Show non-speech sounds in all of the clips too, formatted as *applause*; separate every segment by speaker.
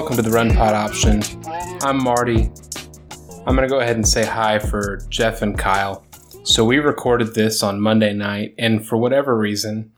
Speaker 1: Welcome to the Run Pod Option. I'm Marty. I'm going to go ahead and say hi for Jeff and Kyle. So, we recorded this on Monday night, and for whatever reason,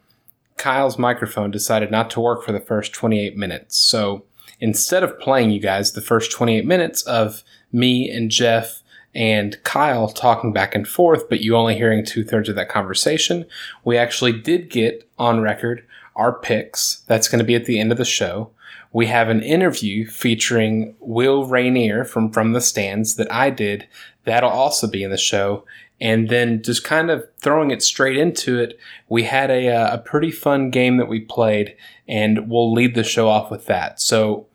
Speaker 1: Kyle's microphone decided not to work for the first 28 minutes. So, instead of playing you guys the first 28 minutes of me and Jeff and Kyle talking back and forth, but you only hearing two thirds of that conversation, we actually did get on record our picks. That's going to be at the end of the show. We have an interview featuring Will Rainier from From the Stands that I did. That'll also be in the show. And then just kind of throwing it straight into it, we had a, uh, a pretty fun game that we played, and we'll lead the show off with that. So,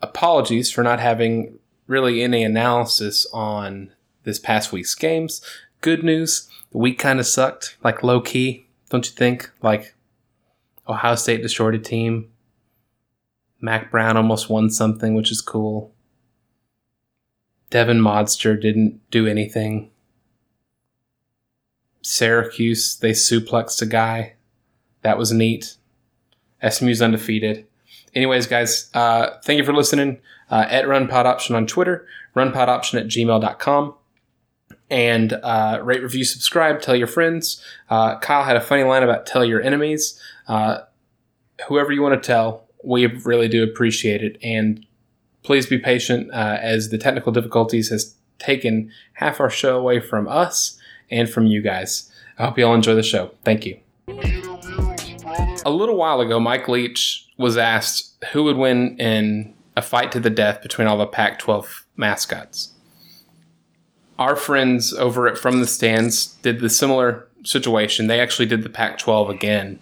Speaker 1: apologies for not having really any analysis on this past week's games. Good news, the week kind of sucked, like low key, don't you think? Like, Ohio State destroyed a team. Mack Brown almost won something, which is cool. Devin Modster didn't do anything. Syracuse, they suplexed a guy. That was neat. SMU's undefeated. Anyways, guys, uh, thank you for listening. Uh, at RunPodOption on Twitter, RunPodOption at gmail.com. And uh, rate, review, subscribe, tell your friends. Uh, Kyle had a funny line about tell your enemies. Uh, whoever you want to tell, we really do appreciate it. And please be patient uh, as the technical difficulties has taken half our show away from us and from you guys. I hope you all enjoy the show. Thank you. A little while ago, Mike Leach was asked who would win in a fight to the death between all the Pac 12 mascots. Our friends over at From the Stands did the similar situation. They actually did the Pac 12 again.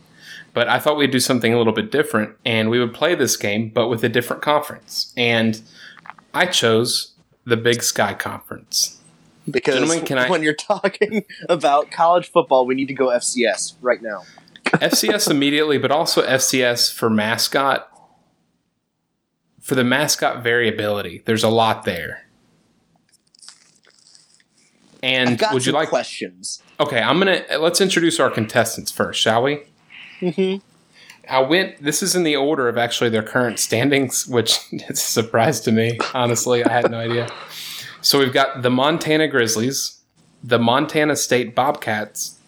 Speaker 1: But I thought we'd do something a little bit different and we would play this game, but with a different conference. And I chose the Big Sky Conference.
Speaker 2: Because
Speaker 1: can I-
Speaker 2: when you're talking *laughs* about college football, we need to go FCS right now.
Speaker 1: FCS *laughs* immediately, but also FCS for mascot. For the mascot variability, there's a lot there. And would you like?
Speaker 2: questions?
Speaker 1: Okay, I'm gonna let's introduce our contestants first, shall we?
Speaker 2: Mm-hmm.
Speaker 1: I went. This is in the order of actually their current standings, which *laughs* is a surprise to me. Honestly, I had no idea. So we've got the Montana Grizzlies, the Montana State Bobcats,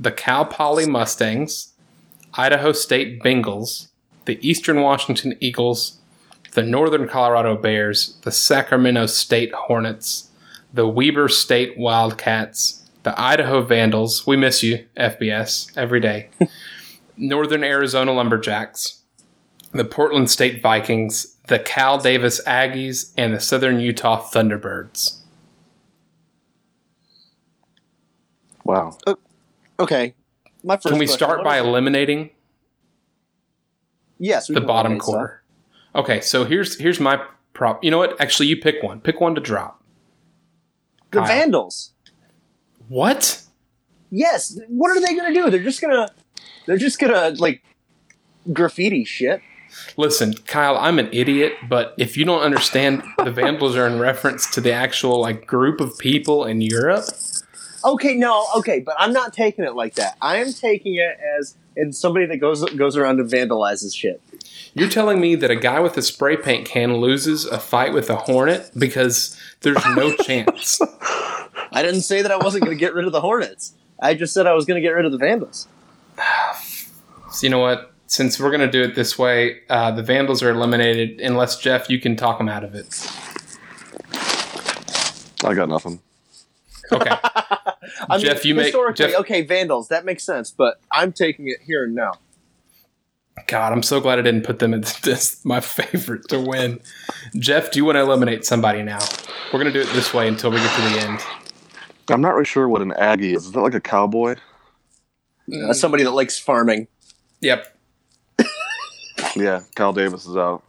Speaker 1: the Cal Poly Mustangs, Idaho State Bengals, the Eastern Washington Eagles, the Northern Colorado Bears, the Sacramento State Hornets, the Weber State Wildcats, the Idaho Vandals. We miss you, FBS, every day. *laughs* Northern Arizona Lumberjacks, the Portland State Vikings, the Cal Davis Aggies, and the Southern Utah Thunderbirds.
Speaker 3: Wow.
Speaker 2: Okay. My first
Speaker 1: Can we
Speaker 2: question,
Speaker 1: start by eliminating
Speaker 2: yes we
Speaker 1: the bottom
Speaker 2: core. stuff.
Speaker 1: Okay, so here's here's my prop. You know what? Actually, you pick one. Pick one to drop.
Speaker 2: The
Speaker 1: Kyle.
Speaker 2: Vandals.
Speaker 1: What?
Speaker 2: Yes. What are they gonna do? They're just gonna. They're just gonna like graffiti shit.
Speaker 1: Listen, Kyle, I'm an idiot, but if you don't understand, the Vandals are in reference to the actual like group of people in Europe.
Speaker 2: Okay, no, okay, but I'm not taking it like that. I am taking it as in somebody that goes goes around and vandalizes shit.
Speaker 1: You're telling me that a guy with a spray paint can loses a fight with a hornet because there's no *laughs* chance.
Speaker 2: I didn't say that I wasn't going to get rid of the Hornets. I just said I was going to get rid of the Vandals. *sighs* *sighs* *sighs*
Speaker 1: So you know what? Since we're gonna do it this way, uh, the Vandals are eliminated unless Jeff, you can talk them out of it.
Speaker 3: I got nothing.
Speaker 1: Okay. *laughs*
Speaker 2: I
Speaker 1: Jeff, you make-
Speaker 2: historically
Speaker 1: Jeff-
Speaker 2: okay Vandals. That makes sense, but I'm taking it here and now.
Speaker 1: God, I'm so glad I didn't put them in *laughs* this my favorite to win. Jeff, do you want to eliminate somebody now? We're gonna do it this way until we get to the end.
Speaker 3: I'm not really sure what an Aggie is. Is that like a cowboy?
Speaker 2: Uh, somebody that likes farming.
Speaker 1: Yep.
Speaker 3: Yeah, Cal Davis is out.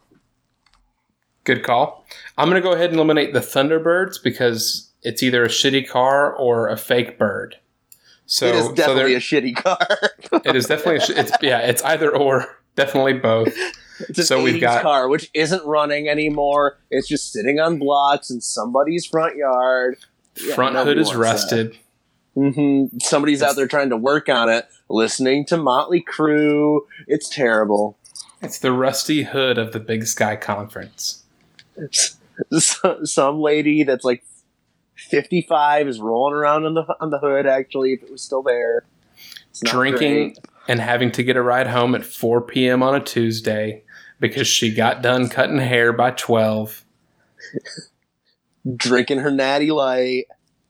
Speaker 1: Good call. I'm going to go ahead and eliminate the Thunderbirds because it's either a shitty car or a fake bird. So,
Speaker 2: it is definitely
Speaker 1: there-
Speaker 2: a shitty car.
Speaker 1: it is definitely a sh- it's yeah, it's either or, definitely both.
Speaker 2: it's an
Speaker 1: So we've
Speaker 2: 80s
Speaker 1: got-
Speaker 2: car which isn't running anymore. It's just sitting on blocks in somebody's front yard. Yeah,
Speaker 1: Front hood
Speaker 2: nobody
Speaker 1: is
Speaker 2: wants
Speaker 1: rusted.
Speaker 2: hmm Somebody's out there trying to work on it, listening to Motley Crue. It's terrible.
Speaker 1: It's the rusty hood of the Big Sky Conference.
Speaker 2: So- Some lady that's like fifty-five is rolling around on the on the hood. Actually, if it was still there,
Speaker 1: drinking
Speaker 2: great.
Speaker 1: and having to get a ride home at 4 p.m. on a Tuesday because she got done cutting hair by 12. *laughs*
Speaker 2: drinking her natty light.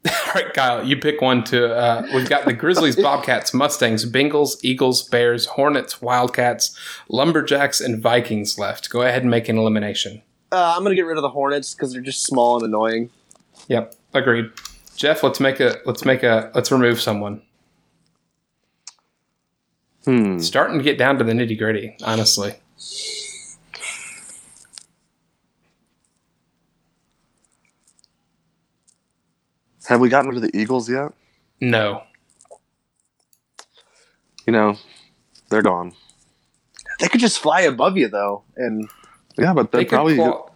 Speaker 2: *laughs*
Speaker 1: All right, Kyle, you pick one to. Uh, we've got the Grizzlies, *laughs* Bobcats, Mustangs, Bengals, Eagles, Bears, Hornets, Wildcats, Lumberjacks, and Vikings left. Go ahead and make an elimination.
Speaker 2: Uh, I'm gonna get rid of the Hornets because they're just small and annoying.
Speaker 1: Yep, agreed. Jeff, let's make a let's make a let's remove someone.
Speaker 3: Hmm.
Speaker 1: Starting to get down to the nitty gritty, honestly.
Speaker 3: Have we gotten rid of the Eagles yet?
Speaker 1: No,
Speaker 3: You know, they're gone.
Speaker 2: They could just fly above you though, and
Speaker 3: Yeah, but they're
Speaker 1: they
Speaker 3: probably
Speaker 1: claw-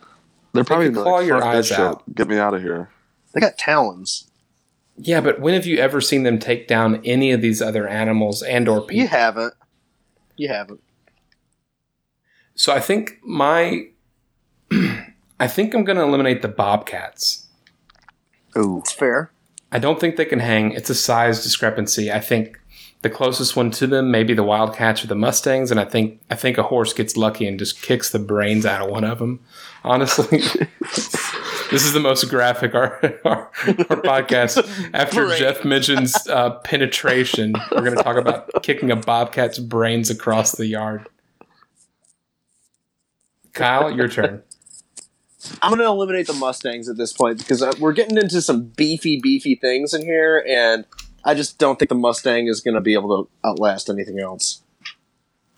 Speaker 3: they're probably
Speaker 1: could
Speaker 3: like,
Speaker 1: claw your
Speaker 3: "Fuck this
Speaker 1: eyes
Speaker 3: shit.
Speaker 1: out."
Speaker 3: Get me out of here.
Speaker 2: they got talons.
Speaker 1: Yeah, but when have you ever seen them take down any of these other animals and or people?
Speaker 2: You haven't. You haven't.
Speaker 1: So I think my *clears throat* I think I'm going to eliminate the bobcats.
Speaker 3: Ooh.
Speaker 2: It's fair.
Speaker 1: I don't think they can hang. It's a size discrepancy. I think the closest one to them may be the wildcats or the mustangs, and I think I think a horse gets lucky and just kicks the brains out of one of them. Honestly, *laughs* this is the most graphic our our, our podcast. After
Speaker 2: Brain.
Speaker 1: Jeff mentions uh, penetration, we're going to talk about kicking a bobcat's brains across the yard. Kyle, your turn.
Speaker 2: I'm gonna eliminate the Mustangs at this point because uh, we're getting into some beefy, beefy things in here, and I just don't think the Mustang is gonna be able to outlast anything else.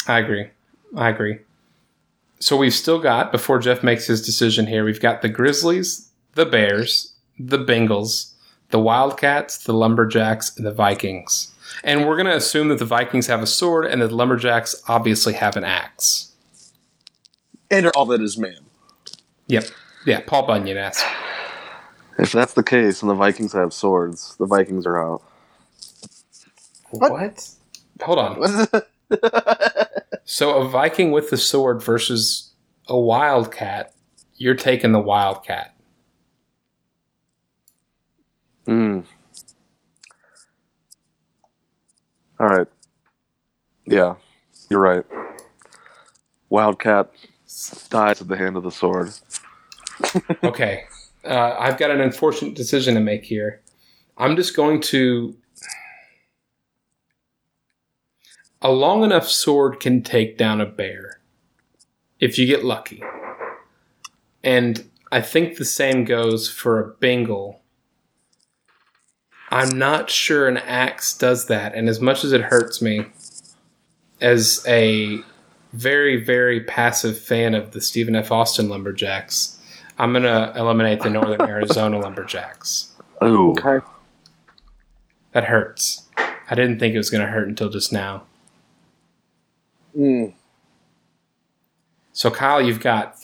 Speaker 1: I agree. I agree. So we've still got, before Jeff makes his decision here, we've got the Grizzlies, the Bears, the Bengals, the Wildcats, the Lumberjacks, and the Vikings. And we're going to assume that the Vikings have a sword and the Lumberjacks obviously have an axe.
Speaker 2: And all that is man.
Speaker 1: Yep. Yeah, Paul Bunyan asked.
Speaker 3: If that's the case and the Vikings have swords, the Vikings are out.
Speaker 1: What? Hold on. *laughs* So a Viking with the sword versus a Wildcat, you're taking the Wildcat.
Speaker 3: Hmm. All right. Yeah, you're right. Wildcat dies at the hand of the sword.
Speaker 1: Okay, uh, I've got an unfortunate decision to make here. I'm just going to. A long enough sword can take down a bear if you get lucky. And I think the same goes for a Bengal. I'm not sure an axe does that. And as much as it hurts me, as a very, very passive fan of the Stephen F. Austin Lumberjacks, I'm going to eliminate the Northern Arizona Lumberjacks.
Speaker 3: Ooh.
Speaker 2: Okay.
Speaker 1: That hurts. I didn't think it was going to hurt until just now.
Speaker 2: Mm.
Speaker 1: So, Kyle, you've got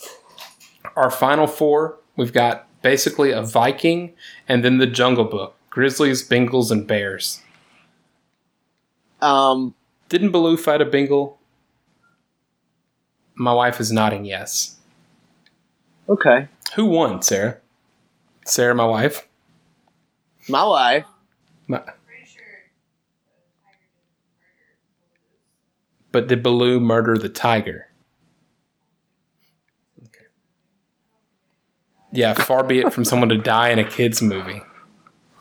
Speaker 1: our final four. We've got basically a Viking and then the Jungle Book Grizzlies, Bengals, and Bears.
Speaker 2: Um,
Speaker 1: Didn't Baloo fight a Bengal? My wife is nodding yes.
Speaker 2: okay.
Speaker 1: Who won, Sarah? Sarah, my wife?
Speaker 2: My wife.
Speaker 1: My- but did Baloo murder the tiger? Okay. Yeah, far be it from someone to die in a kids movie.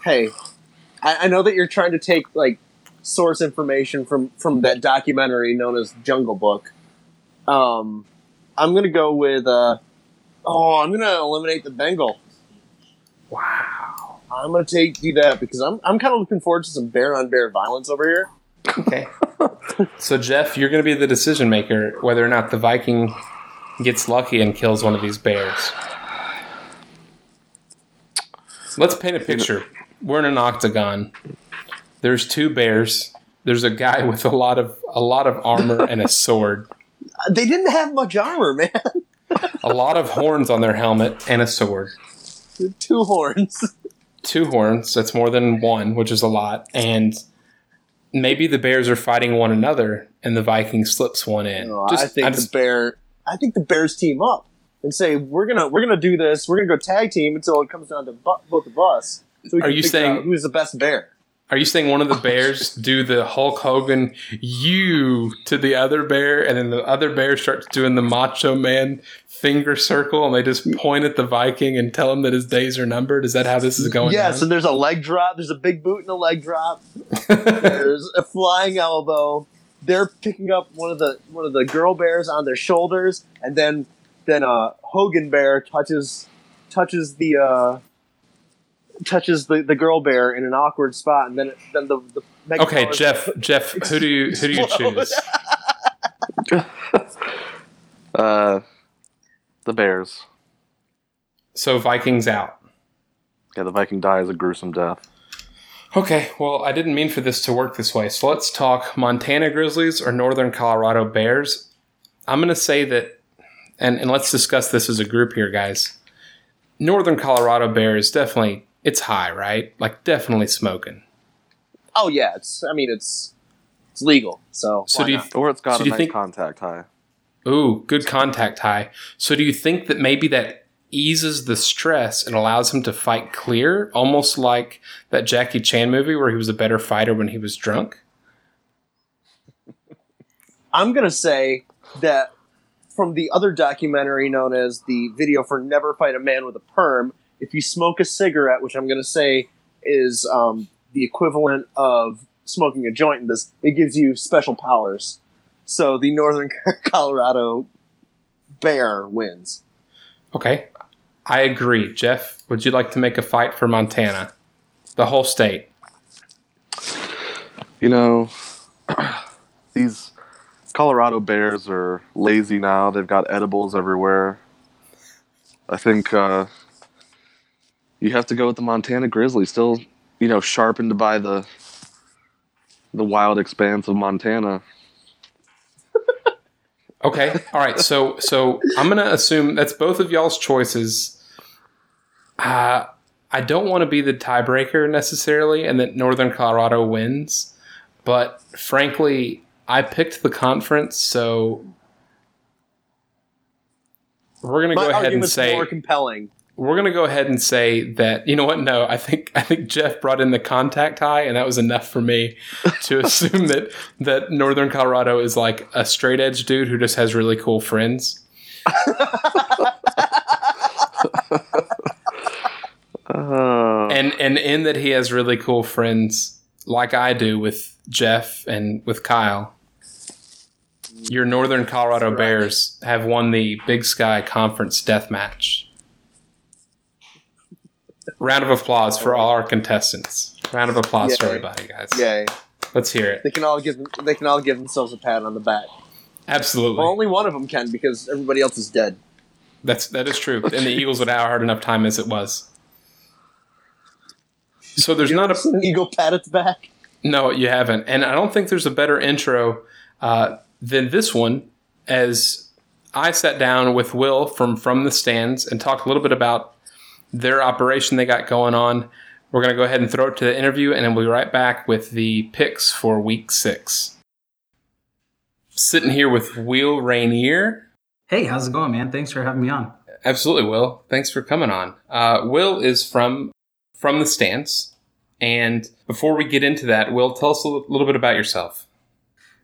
Speaker 2: Hey, I, I know that you're trying to take like source information from from that documentary known as Jungle Book. Um, I'm gonna go with. Uh, oh, I'm gonna eliminate the Bengal.
Speaker 1: Wow.
Speaker 2: I'm gonna take do that because I'm I'm kind of looking forward to some bear on bear violence over here.
Speaker 1: Okay. *laughs* so Jeff, you're going to be the decision maker whether or not the Viking gets lucky and kills one of these bears. Let's paint a picture. We're in an octagon. There's two bears. There's a guy *laughs* with a lot of a lot of armor and a sword. *laughs*
Speaker 2: They didn't have much armor, man.
Speaker 1: A lot of horns on their helmet and a sword.
Speaker 2: Two horns.
Speaker 1: two horns. That's more than one, which is a lot. And maybe the bears are fighting one another, and the Viking slips one in.
Speaker 2: No,
Speaker 1: Just-
Speaker 2: I think
Speaker 1: just-
Speaker 2: the bear. I think the Bears team up and say we're gonna we're gonna do this. We're gonna go tag team until it comes down to bu- both of us. So we
Speaker 1: Are
Speaker 2: can
Speaker 1: you saying-
Speaker 2: who's the best bear?
Speaker 1: Are you saying one of the bears do the Hulk Hogan you to the other bear, and then the other bear starts doing the Macho Man finger circle, and they just point at the Viking and tell him that his days are numbered? Is that how this is going?
Speaker 2: yes, and there's a leg drop. There's a big boot and a leg drop. There's a flying elbow. They're picking up one of the one of the girl bears on their shoulders, and then then uh, Hogan bear touches touches the uh, touches the, the girl bear in an awkward spot, and then it, then the, the Mega
Speaker 1: okay,
Speaker 2: Powers-
Speaker 1: Jeff. *laughs* Jeff, who do you who do you choose? *laughs*
Speaker 3: Uh, the Bears.
Speaker 1: So Vikings out.
Speaker 3: Yeah, the Viking dies a gruesome death.
Speaker 1: Okay, well, I didn't mean for this to work this way. So let's talk Montana Grizzlies or Northern Colorado Bears. I'm going to say that, and, and let's discuss this as a group here, guys. Northern Colorado Bears definitely, it's high, right? Like, definitely smoking.
Speaker 2: Oh yeah, it's I mean it's it's legal. So,
Speaker 1: So do you,
Speaker 2: not?
Speaker 3: Or it's got
Speaker 1: So
Speaker 3: a nice
Speaker 1: think-
Speaker 3: contact high.
Speaker 1: ooh, good contact high. So do you think that maybe that eases the stress and allows him to fight clear, almost like that Jackie Chan movie where he was a better fighter when he was drunk?
Speaker 2: I'm gonna say that from the other documentary known as the video for Never Fight a Man with a Perm, if you smoke a cigarette, which I'm gonna say is um, the equivalent of smoking a joint in this, it gives you special powers. So the Northern *laughs* Colorado bear wins.
Speaker 1: Okay. I agree. Jeff, would you like to make a fight for Montana? The whole state.
Speaker 3: You know, *clears throat* these Colorado Bears are lazy now. They've got edibles everywhere. I think uh, you have to go with the Montana Grizzlies. Still, you know, sharpened by the the wild expanse of Montana. *laughs*
Speaker 1: Okay. All right. So so I'm going to assume that's both of y'all's choices. Uh, I don't want to be the tiebreaker necessarily and that Northern Colorado wins, but frankly, I picked the conference, so we're going to
Speaker 2: My
Speaker 1: go ahead and
Speaker 2: argument's
Speaker 1: say
Speaker 2: more compelling.
Speaker 1: We're gonna go ahead and say that you know what? No, I think I think Jeff brought in the contact high, and that was enough for me to *laughs* assume that that Northern Colorado is like a straight edge dude who just has really cool friends. *laughs*
Speaker 3: Uh,
Speaker 1: and and in that he has really cool friends like I do with Jeff and with Kyle. Your Northern Colorado. Bears have won the Big Sky Conference death match. Round of applause for all our contestants. Round of applause for everybody, guys.
Speaker 2: Yay!
Speaker 1: Let's hear it.
Speaker 2: They can all give them they can all give themselves a pat on the back.
Speaker 1: Absolutely.
Speaker 2: Well, only one of them can because everybody else is dead.
Speaker 1: That's that is true. And the Eagles would have hard enough time as it was. So there's not a
Speaker 2: An eagle pat at the back.
Speaker 1: No, you haven't. And I don't think there's a better intro uh, than this one, as I sat down with Will from From the Stands and talked a little bit about their operation they got going on. We're going to go ahead and throw it to the interview, and then we'll be right back with the picks for week six. Sitting here with Will Rainier.
Speaker 4: Hey, how's it going, man? Thanks for having me on.
Speaker 1: Absolutely, Will. Thanks for coming on. Uh, Will is from from the stands, and before we get into that, Will, tell us a little, little bit about yourself.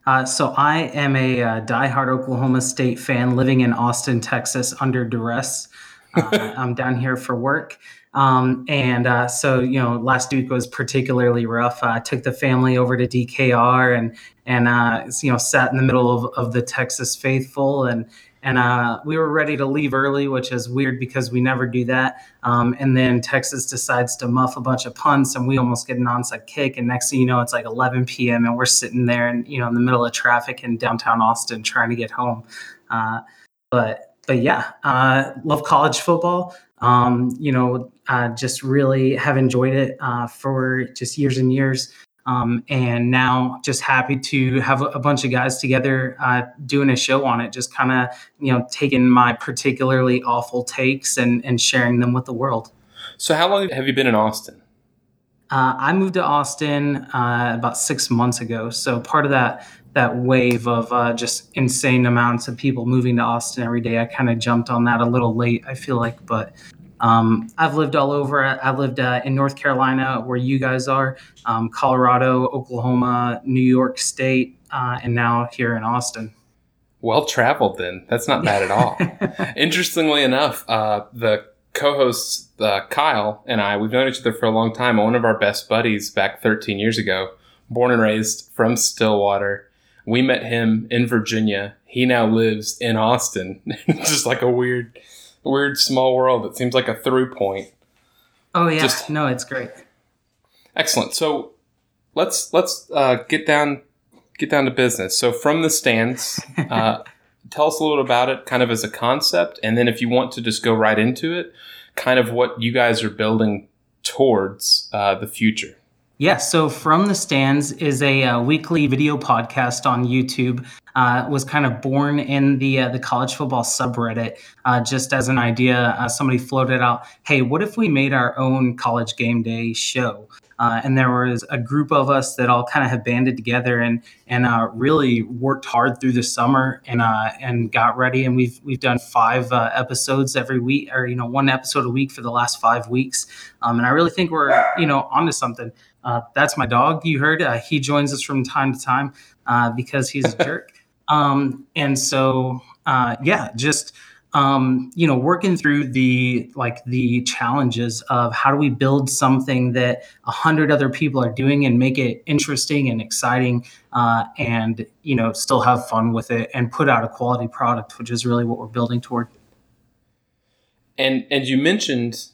Speaker 4: Uh, so I am a uh, diehard Oklahoma State fan living in Austin, Texas, under duress. Uh, I'm down here for work. Um, and uh, so, you know, last week was particularly rough. I took the family over to DKR and, and uh, you know, sat in the middle of, of the Texas faithful. And, and uh, we were ready to leave early, which is weird because we never do that. Um, and then Texas decides to muff a bunch of punts, and we almost get an onside kick. And next thing you know, it's like 11 p.m. and we're sitting there, and you know, in the middle of traffic in downtown Austin, trying to get home. Uh, but but yeah, uh, love college football. Um, you know, uh, just really have enjoyed it uh, for just years and years. Um, and now just happy to have a, bunch of guys together uh, doing a show on it, just kind of, you know, taking my particularly awful takes and, and sharing them with the world.
Speaker 1: So, how long have you been in Austin?
Speaker 4: Uh, I moved to Austin uh, about six months ago. So part of that that wave of uh, just insane amounts of people moving to Austin every day, I kind of jumped on that a little late. I feel like, but um, I've lived all over. I've lived uh, in North Carolina, where you guys are, um, Colorado, Oklahoma, New York State, uh, and now here in Austin.
Speaker 1: Well traveled, then. That's not bad at all. *laughs* Interestingly enough, uh, the co-hosts uh, Kyle and I, we've known each other for a long time. One of our best buddies back 13 years ago, born and raised from Stillwater. We met him in Virginia. He now lives in Austin. *laughs* Just like a weird, weird small world. It seems like a through point.
Speaker 4: Oh yeah,
Speaker 1: Just-
Speaker 4: no, it's great.
Speaker 1: Excellent. So let's let's uh, get down get down to business. So from the stands, *laughs* uh, tell us a little about it, kind of as a concept, and then if you want to just go right into it, kind of what you guys are building towards uh, the future.
Speaker 4: Yeah, so From the Stands is a uh, weekly video podcast on YouTube. Uh, was kind of born in the uh, the college football subreddit, uh, just as an idea. Uh, somebody floated out, "Hey, what if we made our own college game day show?" Uh, and there was a group of us that all kind of have banded together and and really worked hard through the summer and and got ready. And we've we've done five episodes every week, or you know, one episode a week for the last five weeks. Um, and I really think we're you know onto something. Uh, that's my dog. You heard uh, he joins us from time to time uh, because he's a *laughs* jerk. Um, and so uh, yeah, just um, you know, working through the like the challenges of how do we build something that a hundred other people are doing and make it interesting and exciting, uh, and you know, still have fun with it and put out a quality product, which is really what we're building toward.
Speaker 1: And and you mentioned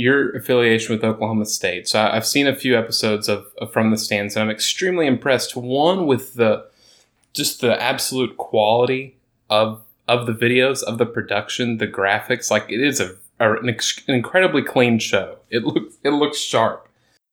Speaker 1: your affiliation with Oklahoma State. So I've seen a few episodes of, of From the Stands, and I'm extremely impressed. One with the just the absolute quality of of the videos, of the production, the graphics. Like it is a, a an, ex- an incredibly clean show. It looks it looks sharp.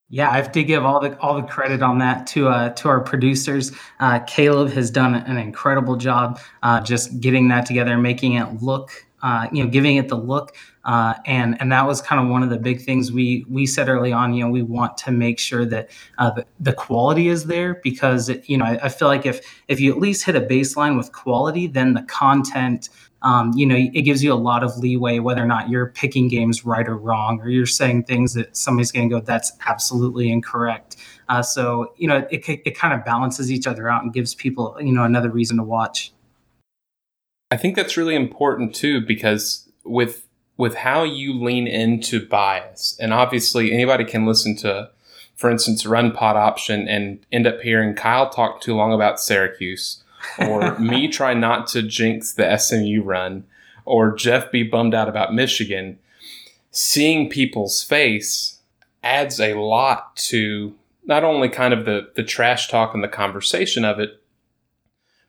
Speaker 4: Yeah, I have to give all the all the credit on that to uh, to our producers. Uh, Caleb has done an incredible job uh, just getting that together, making it look, uh, you know, giving it the look, uh, and and that was kind of one of the big things we we said early on. You know, we want to make sure that uh, the, the quality is there because it, you know I, I feel like if if you at least hit a baseline with quality, then the content um, you know, it gives you a lot of leeway whether or not you're picking games right or wrong, or you're saying things that somebody's going to go, that's absolutely incorrect. Uh, so, you know, it, it kind of balances each other out and gives people, you know, another reason to watch.
Speaker 1: I think that's really important too because with with how you lean into bias, and obviously anybody can listen to, for instance, Run Pod Option and end up hearing Kyle talk too long about Syracuse, or *laughs* me try not to jinx the SMU run, or Jeff be bummed out about Michigan. Seeing people's face adds a lot to not only kind of the the trash talk and the conversation of it,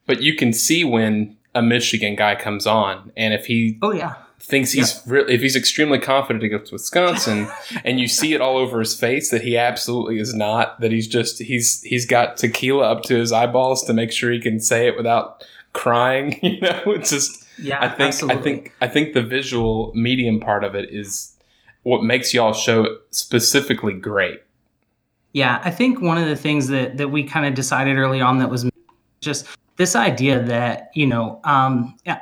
Speaker 1: but you can see when a Michigan guy comes on, and if he
Speaker 4: Oh, yeah.
Speaker 1: Thinks he's really, if he's extremely confident against Wisconsin, *laughs* and you see it all over his face that he absolutely is not. That he's just he's he's got tequila up to his eyeballs to make sure he can say it without crying. *laughs* You know, it's just
Speaker 4: Yeah.
Speaker 1: I think
Speaker 4: absolutely.
Speaker 1: I think I think the visual medium part of it is what makes y'all show specifically great.
Speaker 4: Yeah, I think one of the things that that we kind of decided early on that was just this idea that you know, um, yeah,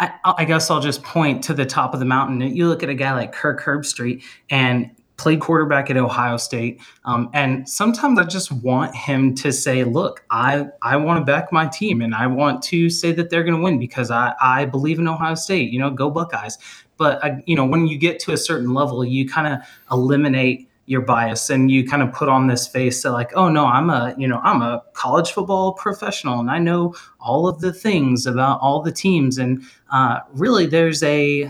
Speaker 4: I, I guess I'll just point to the top of the mountain. You look at a guy like Kirk Herbstreit and played quarterback at Ohio State, um, and sometimes I just want him to say, "Look, I I want to back my team, and I want to say that they're going to win because I I believe in Ohio State. You know, go Buckeyes." But I, you know, when you get to a certain level, you kind of eliminate your bias and you kind of put on this face that like oh no i'm a you know i'm a college football professional and i know all of the things about all the teams. And uh, really there's a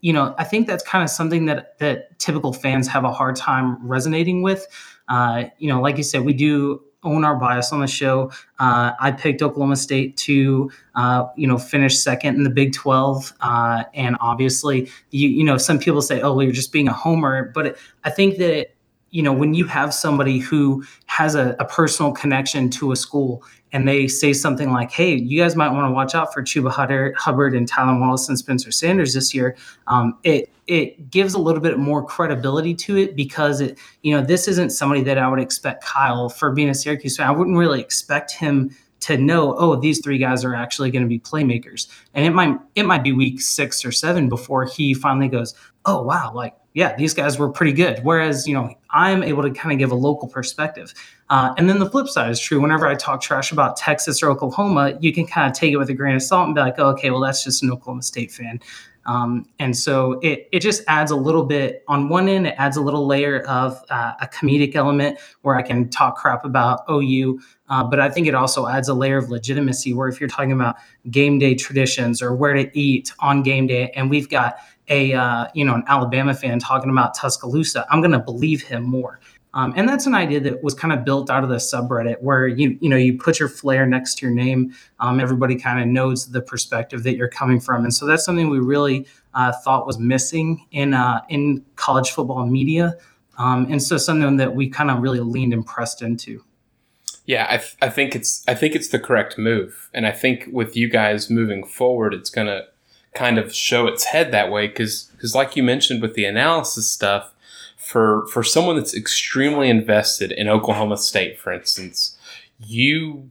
Speaker 4: you know i think that's kind of something that that typical fans have a hard time resonating with. Uh, you know like you said we do own our bias on the show. Uh, i picked oklahoma state to uh, you know finish second in the big 12 uh, and obviously you you know some people say oh well, you're just being a homer. But it, i think that you know when you have somebody who has a, a, personal connection to a school and they say something like, hey, you guys might want to watch out for Chuba Hubbard, and Tylan Wallace and Spencer Sanders this year, um, it it gives a little bit more credibility to it because it, you know, this isn't somebody that I would expect Kyle for being a Syracuse fan. I wouldn't really expect him to know, oh, these three guys are actually going to be playmakers. And it might it might be week six or seven before he finally goes, oh wow, like yeah, these guys were pretty good. Whereas, you know, I'm able to kind of give a local perspective. Uh, and then the flip side is true. Whenever I talk trash about Texas or Oklahoma, you can kind of take it with a grain of salt and be like, oh, okay, well, that's just an Oklahoma State fan. Um, and so it, it just adds a little bit on one end, it adds a little layer of uh, a comedic element where I can talk crap about OU. Uh, but I think it also adds a layer of legitimacy where if you're talking about game day traditions or where to eat on game day, and we've got a uh, you know an Alabama fan talking about Tuscaloosa, I'm going to believe him more. Um, and that's an idea that was kind of built out of the subreddit where you you know you put your flair next to your name. Um, everybody kind of knows the perspective that you're coming from, and so that's something we really uh, thought was missing in uh, in college football media, um, and so something that we kind of really leaned and pressed into.
Speaker 1: Yeah, I, th- I think it's I think it's the correct move, and I think with you guys moving forward, it's gonna kind of show its head that way because because like you mentioned with the analysis stuff for for someone that's extremely invested in Oklahoma State for instance you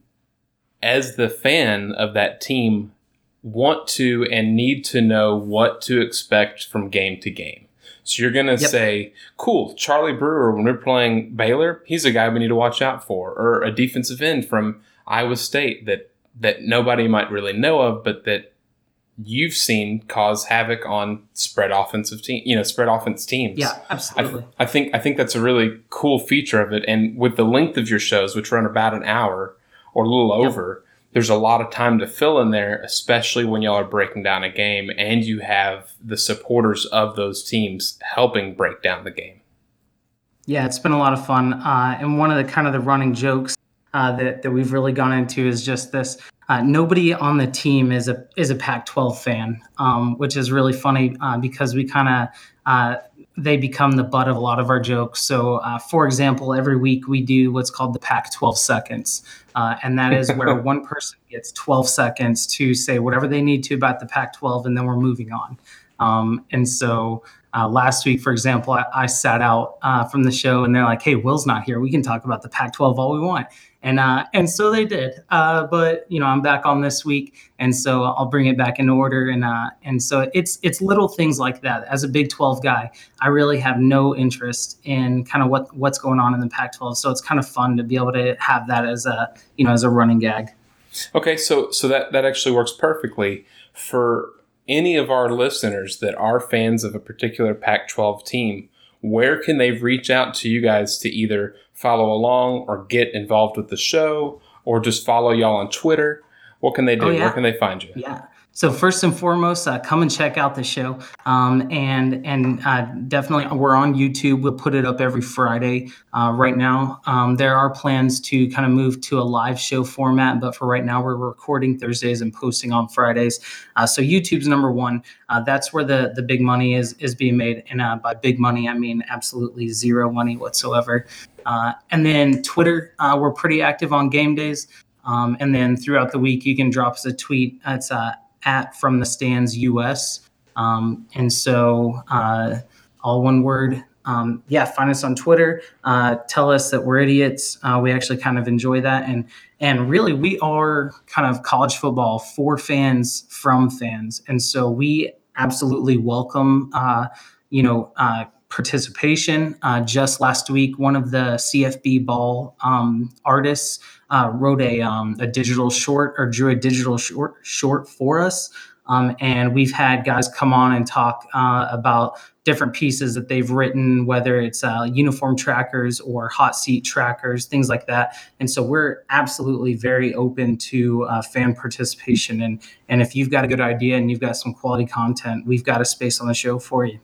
Speaker 1: as the fan of that team want to and need to know what to expect from game to game so you're going to yep. say cool Charlie Brewer when we're playing Baylor he's a guy we need to watch out for or a defensive end from Iowa State that that nobody might really know of but that you've seen cause havoc on spread offensive team, you know, spread offense teams.
Speaker 4: Yeah, absolutely.
Speaker 1: I, I, think I think that's a really cool feature of it. And with the length of your shows, which run about an hour or a little over, yep. there's a lot of time to fill in there, especially when y'all are breaking down a game and you have the supporters of those teams helping break down the game.
Speaker 4: Yeah, it's been a lot of fun. Uh, and one of the kind of the running jokes uh, that, that we've really gone into is just this uh, nobody on the team is a is a Pac-12 fan, um, which is really funny uh, because we kind of uh, they become the butt of a lot of our jokes. So, uh, for example, every week we do what's called the Pac-12 seconds, uh, and that is where *laughs* one person gets 12 seconds to say whatever they need to about the Pac-12, and then we're moving on. Um, and so. Uh, last week, for example, I, I sat out from the show and they're like, "Hey, Will's not here. We can talk about the Pac-12 all we want." and uh, and so they did. Uh, but you know, I'm back on this week, and so I'll bring it back in order. And uh, and so it's it's little things like that. As a Big 12 guy, I really have no interest in kind of what what's going on in the Pac-12. So it's kind of fun to be able to have that as a you know as a running gag.
Speaker 1: Okay, so so that that actually works perfectly for any of our listeners that are fans of a particular Pac-12 team. Where can they reach out to you guys to either follow along or get involved with the show or just follow y'all on Twitter, what can they oh, do? Oh, yeah. Where can they find you?
Speaker 4: Yeah. So first and foremost, uh, come and check out the show, um, and and uh, definitely we're on YouTube. We'll put it up every Friday. Uh, right now, um, there are plans to kind of move to a live show format, but for right now, we're recording Thursdays and posting on Fridays. Uh, so YouTube's number one. Uh, that's where the the big money is is being made, and uh, by big money, I mean absolutely zero money whatsoever. and then Twitter, we're pretty active on game days. Um, and then throughout the week, you can drop us a tweet. It's uh, at From the Stands US. Um, and so, uh, all one word. Um, yeah, find us on Twitter. Uh, tell us that we're idiots. Uh, we actually kind of enjoy that, and and really, we are kind of college football for fans from fans, and so we absolutely welcome. Uh, you know uh, participation. Uh, just last week, one of the CFB ball um, artists uh, wrote a, um, a digital short or drew a digital short short for us. Um, and we've had guys come on and talk uh, about different pieces that they've written, whether it's uh, uniform trackers or hot seat trackers, things like that. And so we're absolutely very open to uh, fan participation. And, and if you've got a good idea and you've got some quality content, we've got a space on the show for you.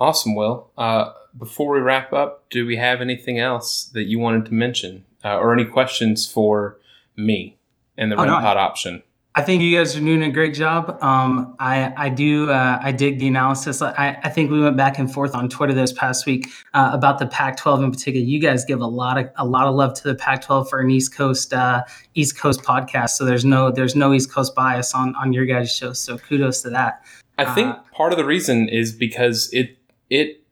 Speaker 1: Awesome, Will. Uh, before we wrap up, do we have anything else that you wanted to mention uh, or any questions for me and the oh, no, option?
Speaker 4: I think you guys are doing a great job. Um, I I do uh, I dig the analysis. I, I think we went back and forth on Twitter this past week uh, about the Pac-12 in particular. You guys give a lot of a lot of love to the Pac-12 for an East Coast uh, East Coast podcast. So there's no there's no East Coast bias on on your guys' show. So kudos to that.
Speaker 1: I think
Speaker 4: Uh,
Speaker 1: part of the reason is because it it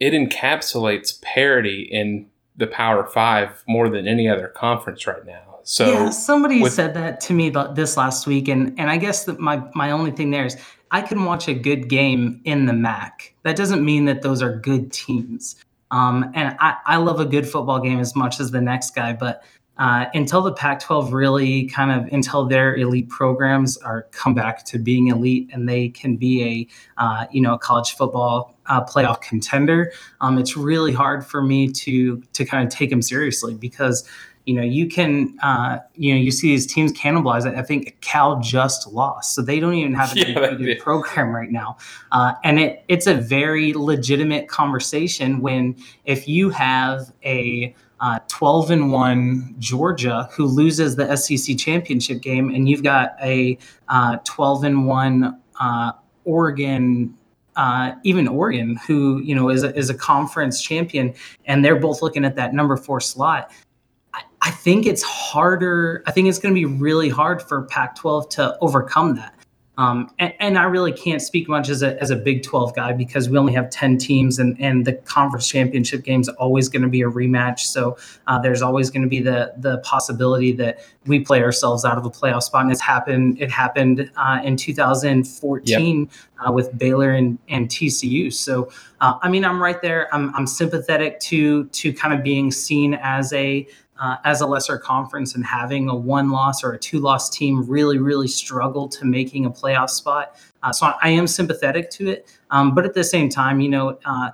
Speaker 1: it encapsulates parity in the Power Five more than any other conference right now. So
Speaker 4: yeah, somebody
Speaker 1: with-
Speaker 4: said that to me about this last week, and and I guess that my my only thing there is I can watch a good game in the MAC. That doesn't mean that those are good teams. Um, and I, I love a good football game as much as the next guy, but uh, until the Pac-12 really kind of until their elite programs are come back to being elite and they can be a uh, you know a college football uh, playoff contender, um, it's really hard for me to to kind of take them seriously because you know you can uh, you know you see these teams cannibalize it. I think Cal just lost, so they don't even have a *laughs*
Speaker 1: Yeah,
Speaker 4: good program right now, uh, and it it's a very legitimate conversation when if you have a uh, 12 and 1 Georgia who loses the SEC championship game, and you've got a uh, 12 and 1 uh, Oregon. Uh, even Oregon, who you know is a, is a conference champion, and they're both looking at that number four slot. I, I think it's harder. I think it's going to be really hard for Pac-12 to overcome that. Um, and, and I really can't speak much as a, as a Big 12 guy because we only have 10 teams and, and the conference championship game is always going to be a rematch. So uh, there's always going to be the the possibility that we play ourselves out of a playoff spot. And it's happened. It happened uh, in 2014 uh, with Baylor and, and TCU. So uh, I mean, I'm right there. I'm, I'm sympathetic to to kind of being seen as a uh, as a lesser conference and having a one loss or a two loss team really, really struggle to making a playoff spot. Uh, so I am sympathetic to it. Um, but at the same time, you know, uh,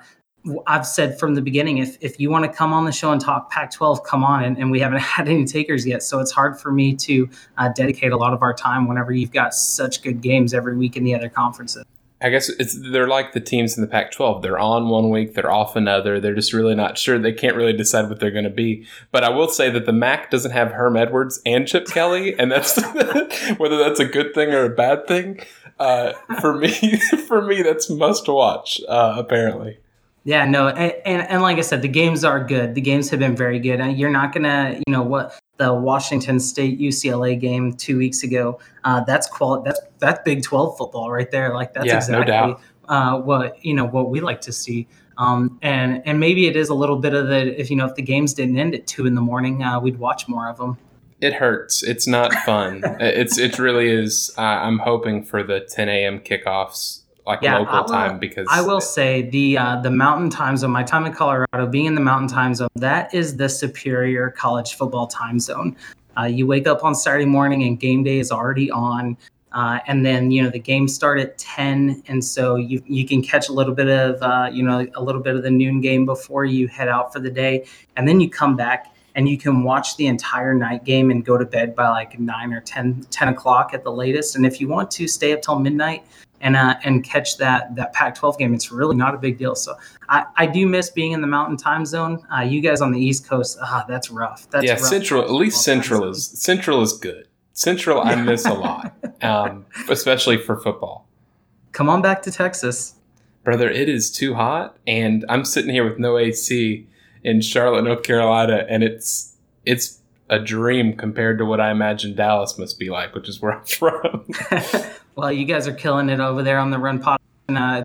Speaker 4: I've said from the beginning, if, if you want to come on the show and talk Pac 12, come on. And, and we haven't *laughs* had any takers yet. So it's hard for me to uh, dedicate a lot of our time whenever you've got such good games every week in the other conferences.
Speaker 1: I guess it's they're like the teams in the Pac-12. They're on one week, they're off another. They're just really not sure. They can't really decide what they're going to be. But I will say that the MAC doesn't have Herm Edwards and Chip Kelly, and that's *laughs* whether that's a good thing or a bad thing. Uh, for me, *laughs* for me, that's must watch. Uh, apparently,
Speaker 4: Yeah, no, and, and and like I said, the games are good. The games have been very good. You're not gonna, you know, what the Washington State UCLA game two weeks ago. Uh, that's qual. That's that's Big Twelve football right there. Like that's
Speaker 1: Yeah, no
Speaker 4: exactly
Speaker 1: doubt.
Speaker 4: uh, what you know what we like to see. Um, and and maybe it is a little bit of the if you know if the games didn't end at two in the morning, uh, we'd watch more of them.
Speaker 1: it hurts. It's not fun. *laughs* it's it really is. Uh, I'm hoping for the 10 a.m. kickoffs, like
Speaker 4: Yeah,
Speaker 1: local
Speaker 4: I will-
Speaker 1: time, because
Speaker 4: I will say the uh, the Mountain Time Zone. My time in Colorado, being in the Mountain Time Zone, that is the superior college football time zone. Uh, you wake up on Saturday morning and game day is already on, uh, and then you know the games start at ten, and so you you can catch a little bit of uh, you know a little bit of the noon game before you head out for the day, and then you come back and you can watch the entire night game and go to bed by like 9 or 10, 10 o'clock at the latest and if you want to stay up till midnight and uh, and catch that that Pac-12 game. It's really not a big deal. So I, I do miss being in the Mountain Time Zone. Uh, you guys on the East Coast, ah, that's rough. That's
Speaker 1: yeah,
Speaker 4: rough.
Speaker 1: Central. At least Central is Central is good. Central, I miss a lot, *laughs* um, especially for football.
Speaker 4: Come on back to Texas.
Speaker 1: Brother, it is too hot, and I'm sitting here with no AC in Charlotte, North Carolina, and it's it's a dream compared to what I imagine Dallas must be like, which is where I'm *laughs* from. *laughs*
Speaker 4: well, you guys are killing it over there on the Run Pod uh,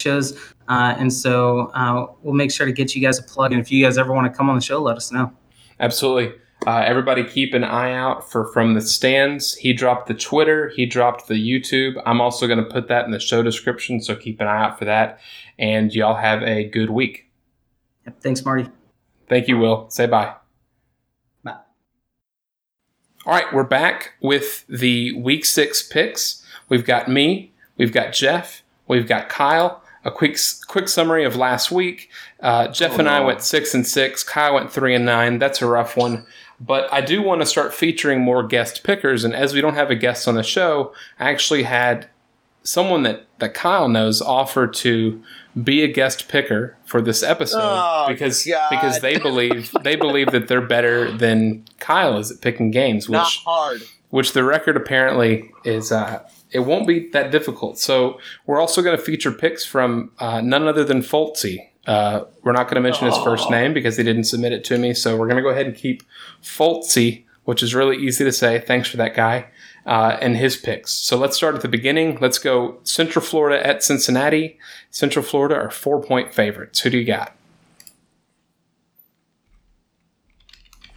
Speaker 4: shows, uh, and so uh, we'll make sure to get you guys a plug. And if you guys ever want to come on the show, let us know.
Speaker 1: Absolutely. Uh, everybody keep an eye out for From the Stands. He dropped the Twitter, he dropped the YouTube. I'm also going to put that in the show description, so keep an eye out for that. And y'all have a good week.
Speaker 4: Yep, thanks, Marty.
Speaker 1: Thank you, Will. Say bye.
Speaker 4: Bye.
Speaker 1: All right, we're back with the week six picks. We've got me, we've got Jeff, we've got Kyle. A quick quick summary of last week. Uh, Jeff
Speaker 3: Oh,
Speaker 1: and I went six and six. Kyle went three and nine. That's a rough one. But I do want to start featuring more guest pickers. And as we don't have a guest on the show, I actually had someone that, that Kyle knows offer to be a guest picker for this episode
Speaker 2: Oh,
Speaker 1: because
Speaker 2: God.
Speaker 1: because they believe *laughs* they believe that they're better than Kyle is at picking games,
Speaker 2: Not
Speaker 1: which
Speaker 2: hard.
Speaker 1: which the record apparently is uh, it won't be that difficult. So we're also going to feature picks from uh, none other than Foltzy. Uh, we're not going to mention his first name because he didn't submit it to me. So we're going to go ahead and keep Foltzy, which is really easy to say. Thanks for that guy. Uh, and his picks. So let's start at the beginning. Let's go Central Florida at Cincinnati. Central Florida are four point favorites. Who do you got?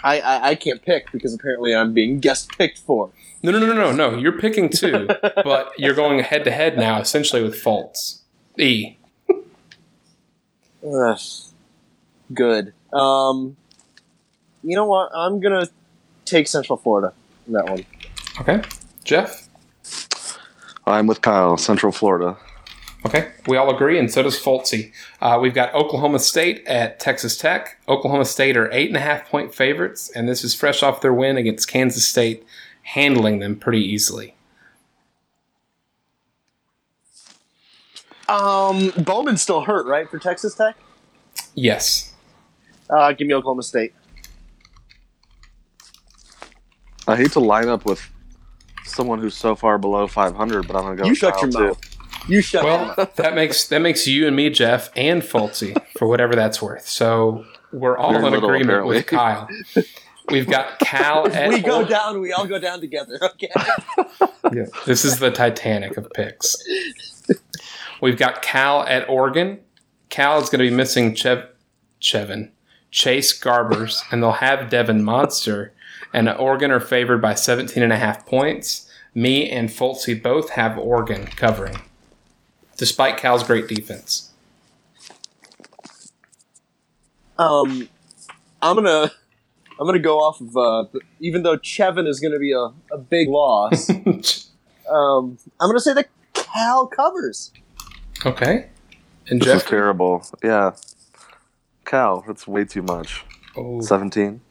Speaker 2: I, I I can't pick because apparently I'm being guest picked for.
Speaker 1: No, no, no, no, no. You're picking two, *laughs* but you're going head to head now, essentially with faults. E.
Speaker 2: Ugh. Good. Um, you know what? I'm gonna take Central Florida in that one.
Speaker 1: Okay. Jeff?
Speaker 3: I'm with Kyle, Central Florida.
Speaker 1: Okay. We all agree, and so does Fultzy. Uh, we've got Oklahoma State at Texas Tech. Oklahoma State are eight and a half point favorites, and this is fresh off their win against Kansas State, handling them pretty easily.
Speaker 2: Um, Bowman's still hurt, right, for Texas Tech?
Speaker 1: Yes.
Speaker 2: Uh, give me Oklahoma State.
Speaker 3: I hate to line up with someone who's so far below 500, but I'm gonna go.
Speaker 2: you
Speaker 3: with
Speaker 2: shut your
Speaker 3: too.
Speaker 2: mouth. You shut your mouth.
Speaker 1: Well, *laughs* that makes that makes you and me, Jeff, and Fultzy, for whatever that's worth. So we're all
Speaker 3: Very
Speaker 1: in
Speaker 3: little,
Speaker 1: agreement with. Kyle. We've got Cal *laughs*
Speaker 2: If we go
Speaker 1: Or-
Speaker 2: down, we all go down together. *laughs* Okay.
Speaker 1: Yeah, this is the Titanic of picks. We've got Cal at Oregon. Cal is going to be missing Chev- Chevin, Chase Garbers, and they'll have Devon Modster. And Oregon are favored by 17 and a half points. Me and Fultzy both have Oregon covering, despite Cal's great defense.
Speaker 2: Um, I'm gonna, I'm gonna go off of. Uh, even though Chevin is gonna be a, a big loss, *laughs* um, I'm gonna say that Cal covers.
Speaker 1: okay. And
Speaker 3: This is
Speaker 1: Jeff?
Speaker 3: terrible. Yeah. Cal, that's way too much.
Speaker 1: Oh.
Speaker 3: 17.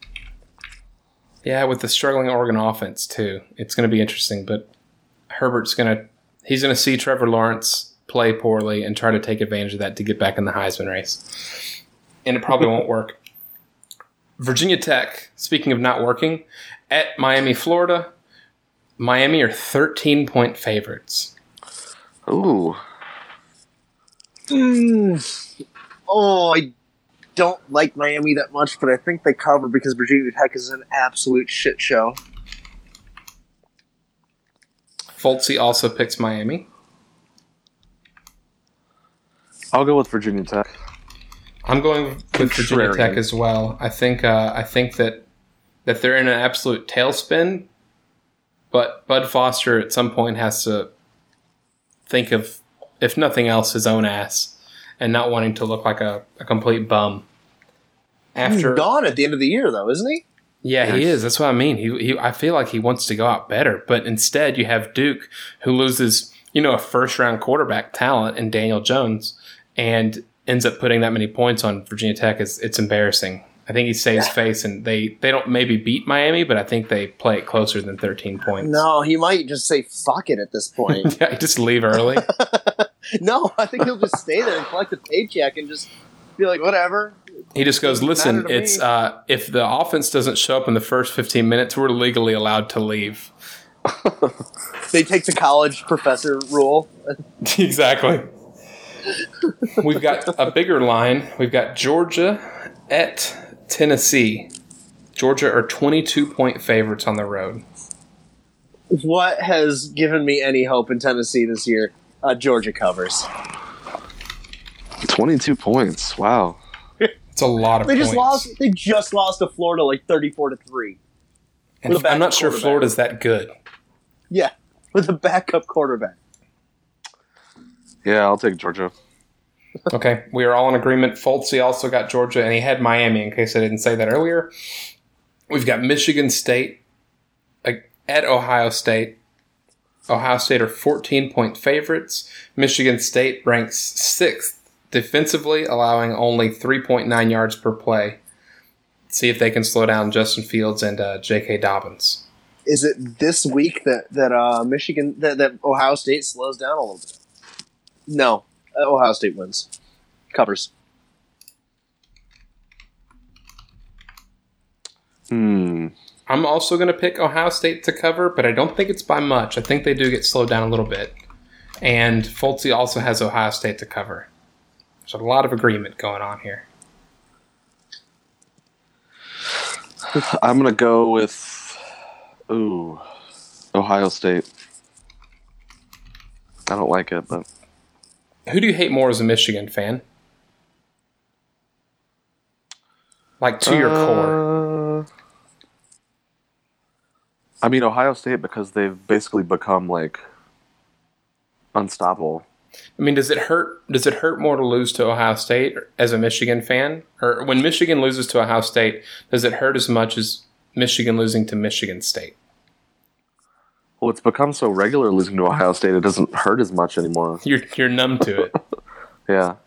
Speaker 1: Yeah, with the struggling Oregon offense too, it's going to be interesting. But Herbert's going to he's going to see Trevor Lawrence play poorly and try to take advantage of that to get back in the Heisman race, and it probably won't work. Virginia Tech, speaking of not working, at Miami, Florida, Miami are thirteen point favorites.
Speaker 3: Ooh.
Speaker 2: Mm. Oh, I don't like Miami that much, but I think they cover because Virginia Tech is an absolute shit show.
Speaker 1: Fultzy also picks Miami.
Speaker 3: I'll go with Virginia Tech.
Speaker 1: I'm going with Virginia Tech as well. I think uh, I think that that they're in an absolute tailspin, but Bud Foster at some point has to think of, if nothing else, his own ass, and not wanting to look like a, a complete bum. After
Speaker 2: He's gone at the end of the year, though, isn't he?
Speaker 1: yeah, he is. That's what I mean. He, he I feel like he wants to go out better, but instead you have Duke who loses, you know, a first round quarterback talent in Daniel Jones and ends up putting that many points on Virginia Tech is it's embarrassing. I think he saves face and they they don't maybe beat Miami, but I think they play it closer than 13 points.
Speaker 2: No, he might just say "fuck it" at this point. *laughs*
Speaker 1: yeah, just leave early. *laughs*
Speaker 2: no, I think he'll just stay there and collect a paycheck and just be like, "Whatever."
Speaker 1: He just goes, "Listen, it's uh, if the offense doesn't show up in the first 15 minutes, we're legally allowed to leave." *laughs*
Speaker 2: They take the college professor rule.
Speaker 1: exactly. We've got a bigger line. We've got Georgia at Tennessee. Georgia are 22 point favorites on the road.
Speaker 2: What has given me any hope in Tennessee this year? Uh, Georgia covers.
Speaker 3: 22 points. Wow.
Speaker 1: It's a lot of
Speaker 2: They
Speaker 1: points.
Speaker 2: just lost. They just lost to Florida like thirty-four to three.
Speaker 1: And
Speaker 2: with a
Speaker 1: I'm not sure. Florida's that good.
Speaker 2: Yeah, with a backup quarterback.
Speaker 3: Yeah, I'll take Georgia.
Speaker 1: Okay, we are all in agreement. Fultzy also got Georgia, and he had Miami. In case I didn't say that earlier, we've got Michigan State like, at Ohio State. Ohio State are 14 point favorites. Michigan State ranks sixth defensively, allowing only 3.9 yards per play. See if they can slow down Justin Fields and uh, J.K. Dobbins.
Speaker 2: is it this week that that uh, Michigan that, that Ohio State slows down a little bit? No, uh, Ohio State wins, covers.
Speaker 3: Hmm.
Speaker 1: I'm also going to pick Ohio State to cover, but I don't think it's by much. I think they do get slowed down a little bit. And Fultzy also has Ohio State to cover. There's a lot of agreement going on here.
Speaker 3: I'm gonna go with ooh Ohio State. I don't like it, but
Speaker 1: Who do you hate more as a Michigan fan? Like to your core.
Speaker 3: Uh, I mean Ohio State because they've basically become like unstoppable.
Speaker 1: I mean, does it hurt? Does it hurt more to lose to Ohio State as a Michigan fan, or when Michigan loses to Ohio State, does it hurt as much as Michigan losing to Michigan State?
Speaker 3: Well, it's become so regular losing to Ohio State, it doesn't hurt as much anymore. *laughs*
Speaker 1: You're you're numb to it. *laughs*
Speaker 3: Yeah.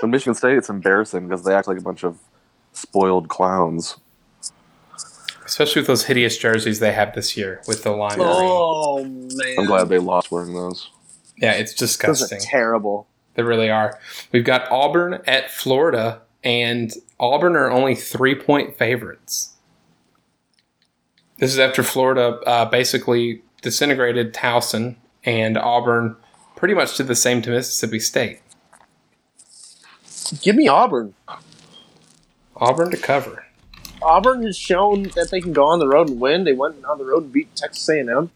Speaker 3: But Michigan State, it's embarrassing because they act like a bunch of spoiled clowns.
Speaker 1: Especially with those hideous jerseys they have this year with the lime green.
Speaker 2: Oh man,
Speaker 3: I'm glad they lost wearing those.
Speaker 1: Yeah, it's
Speaker 2: those are
Speaker 1: disgusting.
Speaker 2: terrible.
Speaker 1: They really are. We've got Auburn at Florida, and Auburn are only three point favorites. This is after Florida uh, basically disintegrated Towson, and Auburn pretty much did the same to Mississippi State.
Speaker 2: Give me Auburn.
Speaker 1: Auburn to cover.
Speaker 2: Auburn has shown that they can go on the road and win. They went on the road and beat Texas A&M.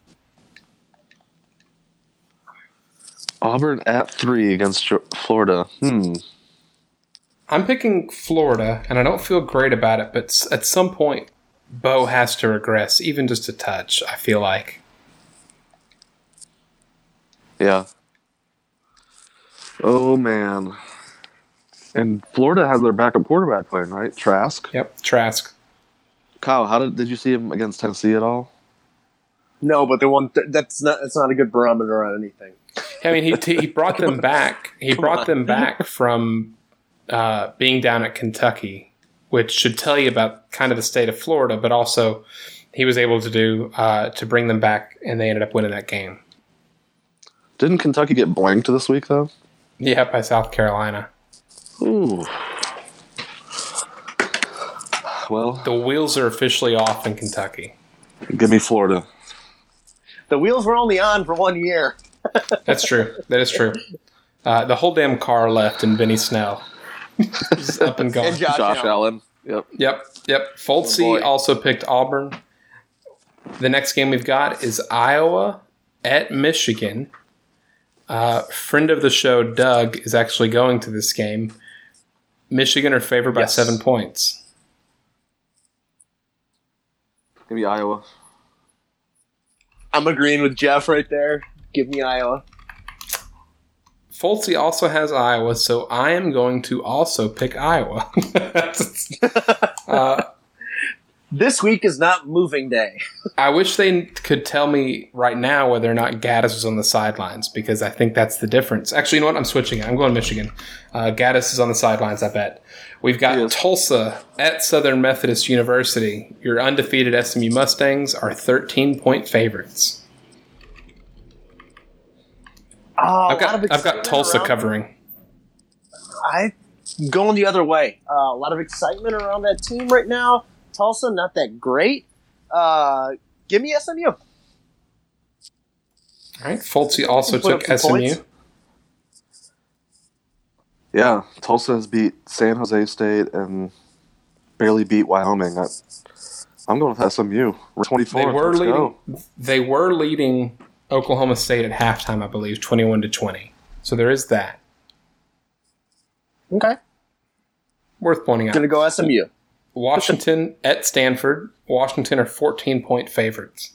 Speaker 3: Auburn at three against Florida. Hmm.
Speaker 1: I'm picking Florida, and I don't feel great about it, but at some point, Bo has to regress, even just a touch, I feel like.
Speaker 3: Yeah. Oh man. And Florida has their backup quarterback playing, right? Trask.
Speaker 1: Yep, Trask.
Speaker 3: Kyle, how did did you see him against Tennessee at all?
Speaker 2: No, but they won. That's not. That's not a good barometer on anything.
Speaker 1: I mean, he he brought *laughs* them back. He
Speaker 2: Come
Speaker 1: brought
Speaker 2: on.
Speaker 1: them back from uh, being down at Kentucky, which should tell you about kind of the state of Florida. But also, he was able to do uh, to bring them back, and they ended up winning that game.
Speaker 3: Didn't Kentucky get blanked this week though?
Speaker 1: Yeah, by South Carolina.
Speaker 3: Ooh. Well,
Speaker 1: The wheels are officially off in Kentucky.
Speaker 3: give me Florida.
Speaker 2: The wheels were only on for one year. *laughs*
Speaker 1: That's true. That is true. Uh, the whole damn car left, and Benny Snell is *laughs* up and gone.
Speaker 2: And Josh,
Speaker 3: Josh
Speaker 2: Allen.
Speaker 3: Allen. Yep.
Speaker 1: Yep, yep.
Speaker 2: Oh,
Speaker 1: also picked Auburn. The next game we've got is Iowa at Michigan. Uh, friend of the show, Doug, is actually going to this game. Michigan are favored by
Speaker 2: Yes.
Speaker 1: seven points.
Speaker 3: Give me Iowa.
Speaker 2: I'm agreeing with Jeff right there. Give me Iowa.
Speaker 1: Fultzy also has Iowa, so I am going to also pick Iowa. *laughs* uh,
Speaker 2: This week is not moving day. *laughs*
Speaker 1: I wish they could tell me right now whether or not Gattis was on the sidelines because I think that's the difference. Actually, you know what? I'm switching. I'm going Michigan. Uh, Gattis is on the sidelines, I bet. We've got
Speaker 3: Yes.
Speaker 1: Tulsa at Southern Methodist University. Your undefeated SMU Mustangs are 13 point favorites.
Speaker 2: Oh,
Speaker 1: I've
Speaker 2: a lot of
Speaker 1: got, I've got Tulsa covering.
Speaker 2: I'm going the other way. Uh, a lot of excitement around that team right now. Tulsa not that great. Uh, give me SMU.
Speaker 1: All right. Fultzy also took SMU.
Speaker 2: points.
Speaker 3: Yeah, Tulsa has beat San Jose State and barely beat Wyoming. I, I'm going with SMU. We're 24.
Speaker 1: They were
Speaker 3: Let's
Speaker 1: leading.
Speaker 3: go.
Speaker 1: They were leading Oklahoma State at halftime, I believe, 21 to 20. So there is that.
Speaker 2: Okay,
Speaker 1: Worth pointing out.
Speaker 2: gonna go SMU.
Speaker 1: Washington at Stanford. Washington are 14 point favorites.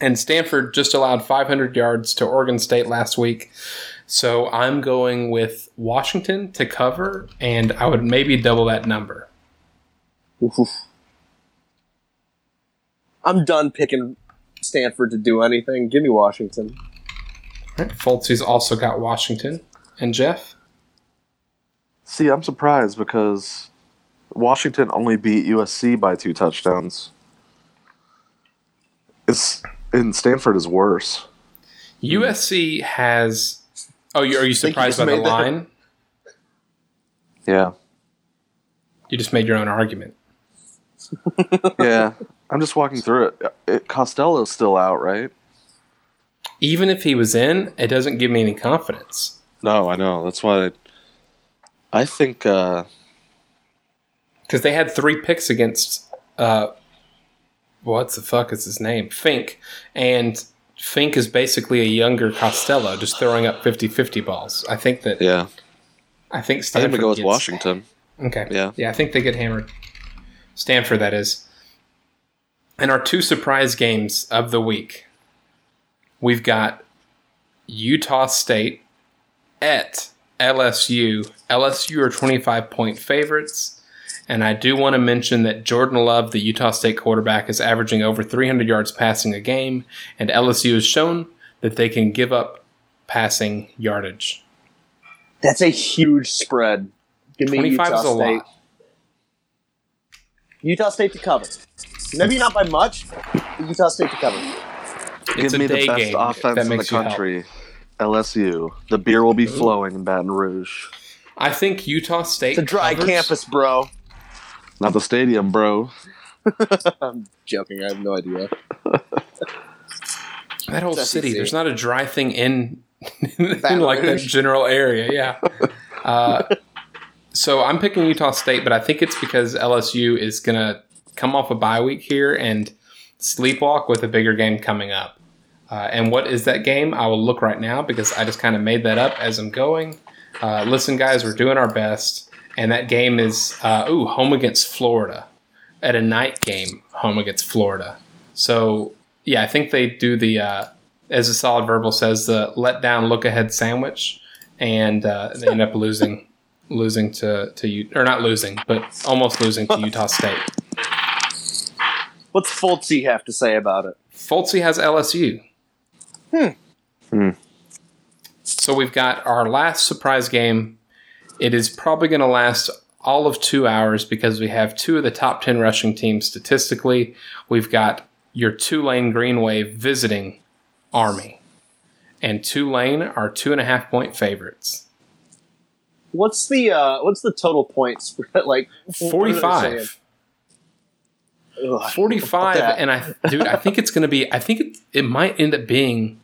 Speaker 1: And Stanford just allowed 500 yards to Oregon State last week. So I'm going with Washington to cover, and I would maybe double that number.
Speaker 2: I'm done picking Stanford to do anything. Give me Washington.
Speaker 1: All right, Fultzy's also got Washington. And Jeff?
Speaker 3: See, I'm surprised because Washington only beat USC by two touchdowns. It's and Stanford is worse.
Speaker 1: USC has. Oh, you- are you surprised by the
Speaker 2: made that-
Speaker 1: line? *laughs*
Speaker 3: Yeah,
Speaker 1: You just made your own argument. *laughs*
Speaker 3: yeah. I'm just walking through it. it Costello's still out, right?
Speaker 1: Even if he was in, it doesn't give me any confidence.
Speaker 3: No, I know. That's why. I, I think. uh
Speaker 1: because they had three picks against uh what's the fuck is his name? Fink. And fink is basically a younger costello just throwing up 50-50 balls. I think that
Speaker 3: Yeah,
Speaker 1: i think
Speaker 3: I think
Speaker 1: stanford
Speaker 3: we go with
Speaker 1: gets-
Speaker 3: Washington.
Speaker 1: okay.
Speaker 3: Yeah.
Speaker 1: yeah i think they get hammered. Stanford that is. And our two surprise games of the week we've got utah state at lsu lsu are 25 point favorites and I do want to mention that Jordan Love, the Utah State quarterback, is averaging over 300 yards passing a game, and LSU has shown that they can give up passing yardage.
Speaker 2: That's a huge spread. Give me
Speaker 1: 25
Speaker 2: Utah
Speaker 1: is a
Speaker 2: State.
Speaker 1: lot.
Speaker 2: Utah State to cover. Maybe not by much. but Utah State to cover.
Speaker 1: It's
Speaker 3: Give
Speaker 1: a
Speaker 3: me
Speaker 1: day
Speaker 3: the best
Speaker 1: game.
Speaker 3: offense in the
Speaker 1: makes you help.
Speaker 3: country. LSU. The beer will be mm-hmm. flowing in Baton Rouge.
Speaker 1: I think Utah State.
Speaker 2: It's a dry
Speaker 1: covers.
Speaker 2: campus, bro.
Speaker 3: Not the stadium, bro. *laughs*
Speaker 2: I'm joking. I have no idea. *laughs*
Speaker 1: That whole
Speaker 2: It's
Speaker 1: city.
Speaker 2: SEC.
Speaker 1: There's not a dry thing in, *laughs* in like that general area. Yeah. Uh, so I'm picking Utah State, but I think it's because LSU is gonna come off a bye week here and sleepwalk with a bigger game coming up. Uh, and what is that game? I will look right now because I just kind of made that up as I'm going. Uh, listen, guys, we're doing our best, and that game is uh, ooh home against Florida at a night game, home against Florida. So yeah, I think they do the uh, as a solid verbal says the let down look ahead sandwich, and uh, they end up *laughs* losing losing to to U- or not losing, but almost losing to Utah State.
Speaker 2: What's Fultzy have to say about it?
Speaker 1: Fultzy has LSU.
Speaker 2: Hmm.
Speaker 3: Hmm.
Speaker 1: So we've got our last surprise game. It is probably going to last all of two hours because we have two of the top 10 rushing teams statistically. We've got your Tulane Green Wave visiting Army. And Tulane are two and a half point favorites.
Speaker 2: What's the uh, what's the total points? *laughs* Like what are they saying?
Speaker 1: 45.
Speaker 2: Ugh,
Speaker 1: 45 *laughs* and I dude I think it's going to be I think it, it might end up being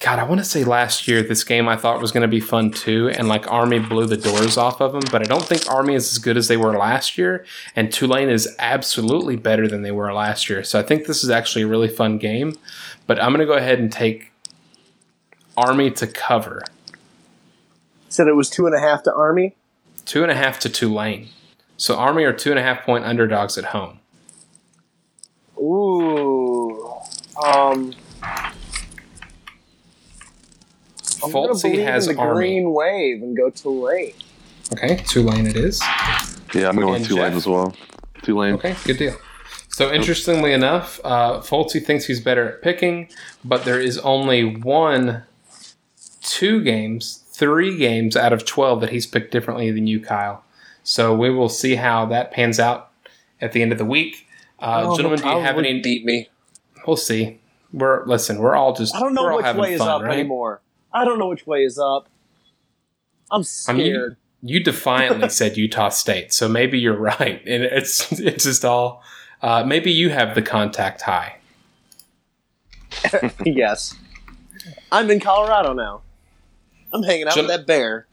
Speaker 1: God, I want to say last year this game I thought was going to be fun too and like Army blew the doors off of them, but I don't think Army is as good as they were last year and Tulane is absolutely better than they were last year. So I think this is actually a really fun game, but I'm going to go ahead and take Army to cover.
Speaker 2: said it was two and a half to Army.
Speaker 1: Two and a half to Tulane. So Army are two and a half point underdogs at home.
Speaker 2: Ooh. Um. I'm gonna
Speaker 1: Fultzy has
Speaker 2: in the
Speaker 1: Army.
Speaker 2: green wave and go Tulane.
Speaker 1: Okay, Tulane it is.
Speaker 3: Yeah, I'm going
Speaker 1: And
Speaker 3: with Tulane
Speaker 1: Jeff?
Speaker 3: as well. Tulane.
Speaker 1: Okay, good deal. So interestingly enough, uh, Fultzy thinks he's better at picking, but there is only one, two games, three games out of twelve that he's picked differently than you, Kyle. So we will see how that pans out at the end of the week. Uh,
Speaker 2: Oh,
Speaker 1: gentlemen, do you have any?
Speaker 2: beat me?
Speaker 1: We'll see. We're listen. We're all just.
Speaker 2: I don't know which
Speaker 1: having
Speaker 2: way is up
Speaker 1: right?
Speaker 2: anymore. I don't know which way is up. I'm
Speaker 1: I mean,
Speaker 2: scared.
Speaker 1: you, you defiantly *laughs* said Utah State, so maybe you're *laughs* right, and it's it's just all. Uh, maybe you have the contact high. *laughs*
Speaker 2: yes. I'm in Colorado now. I'm hanging out
Speaker 1: Gen-
Speaker 2: with that bear.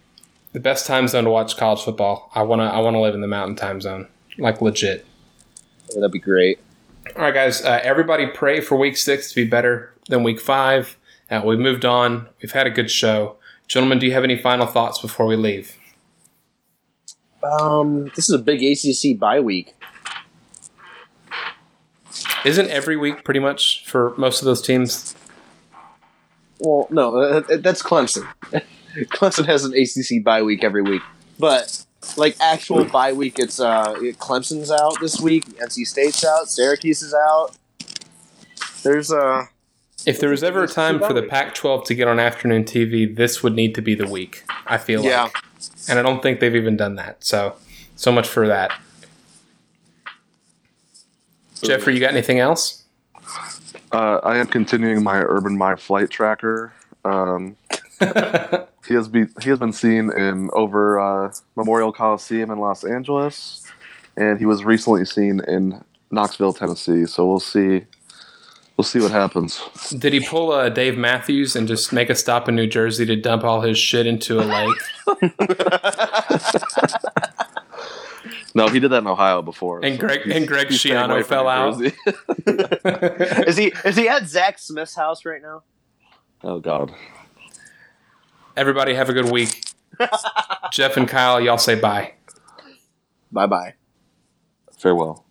Speaker 1: The best time zone to watch college football. I wanna I wanna live in the mountain time zone, like legit.
Speaker 2: Oh, that'd be great.
Speaker 1: All right, guys. Uh, everybody pray for week six to be better than week five. Uh, we've moved on. We've had a good show, gentlemen. Do you have any final thoughts before we leave?
Speaker 2: Um, this is a big ACC bye week.
Speaker 1: Isn't every week pretty much for most of those teams?
Speaker 2: Well, no, uh, uh, that's Clemson. *laughs* Clemson has an ACC bye week every week, but like actual bye week, it's uh, Clemson's out this week, NC State's out, Syracuse is out. There's uh,
Speaker 1: If there was ever a time for the Pac-12 to get on afternoon TV, this would need to be the week. I feel
Speaker 2: Yeah.
Speaker 1: like, and I don't think they've even done that. So, so much for that. Jeffrey, you got anything else?
Speaker 3: Uh, I am continuing my Urban Meyer Flight tracker. Um, *laughs* he has be he has been seen in over uh, Memorial Coliseum in Los Angeles, and he was recently seen in Knoxville, Tennessee. So we'll see. We'll see what happens.
Speaker 1: Did he pull a Dave Matthews and just make a stop in New Jersey to dump all his shit into a lake? *laughs*
Speaker 3: No, he did that in Ohio before.
Speaker 1: And Greg-
Speaker 3: he's-
Speaker 1: and Greg
Speaker 3: he's staying
Speaker 1: Schiano
Speaker 3: away
Speaker 1: fell out. *laughs*
Speaker 2: Is he is he at Zach Smith's house right now?
Speaker 3: oh God.
Speaker 1: Everybody have a good week. *laughs* Jeff and Kyle, y'all say bye.
Speaker 2: Bye bye.
Speaker 3: Farewell.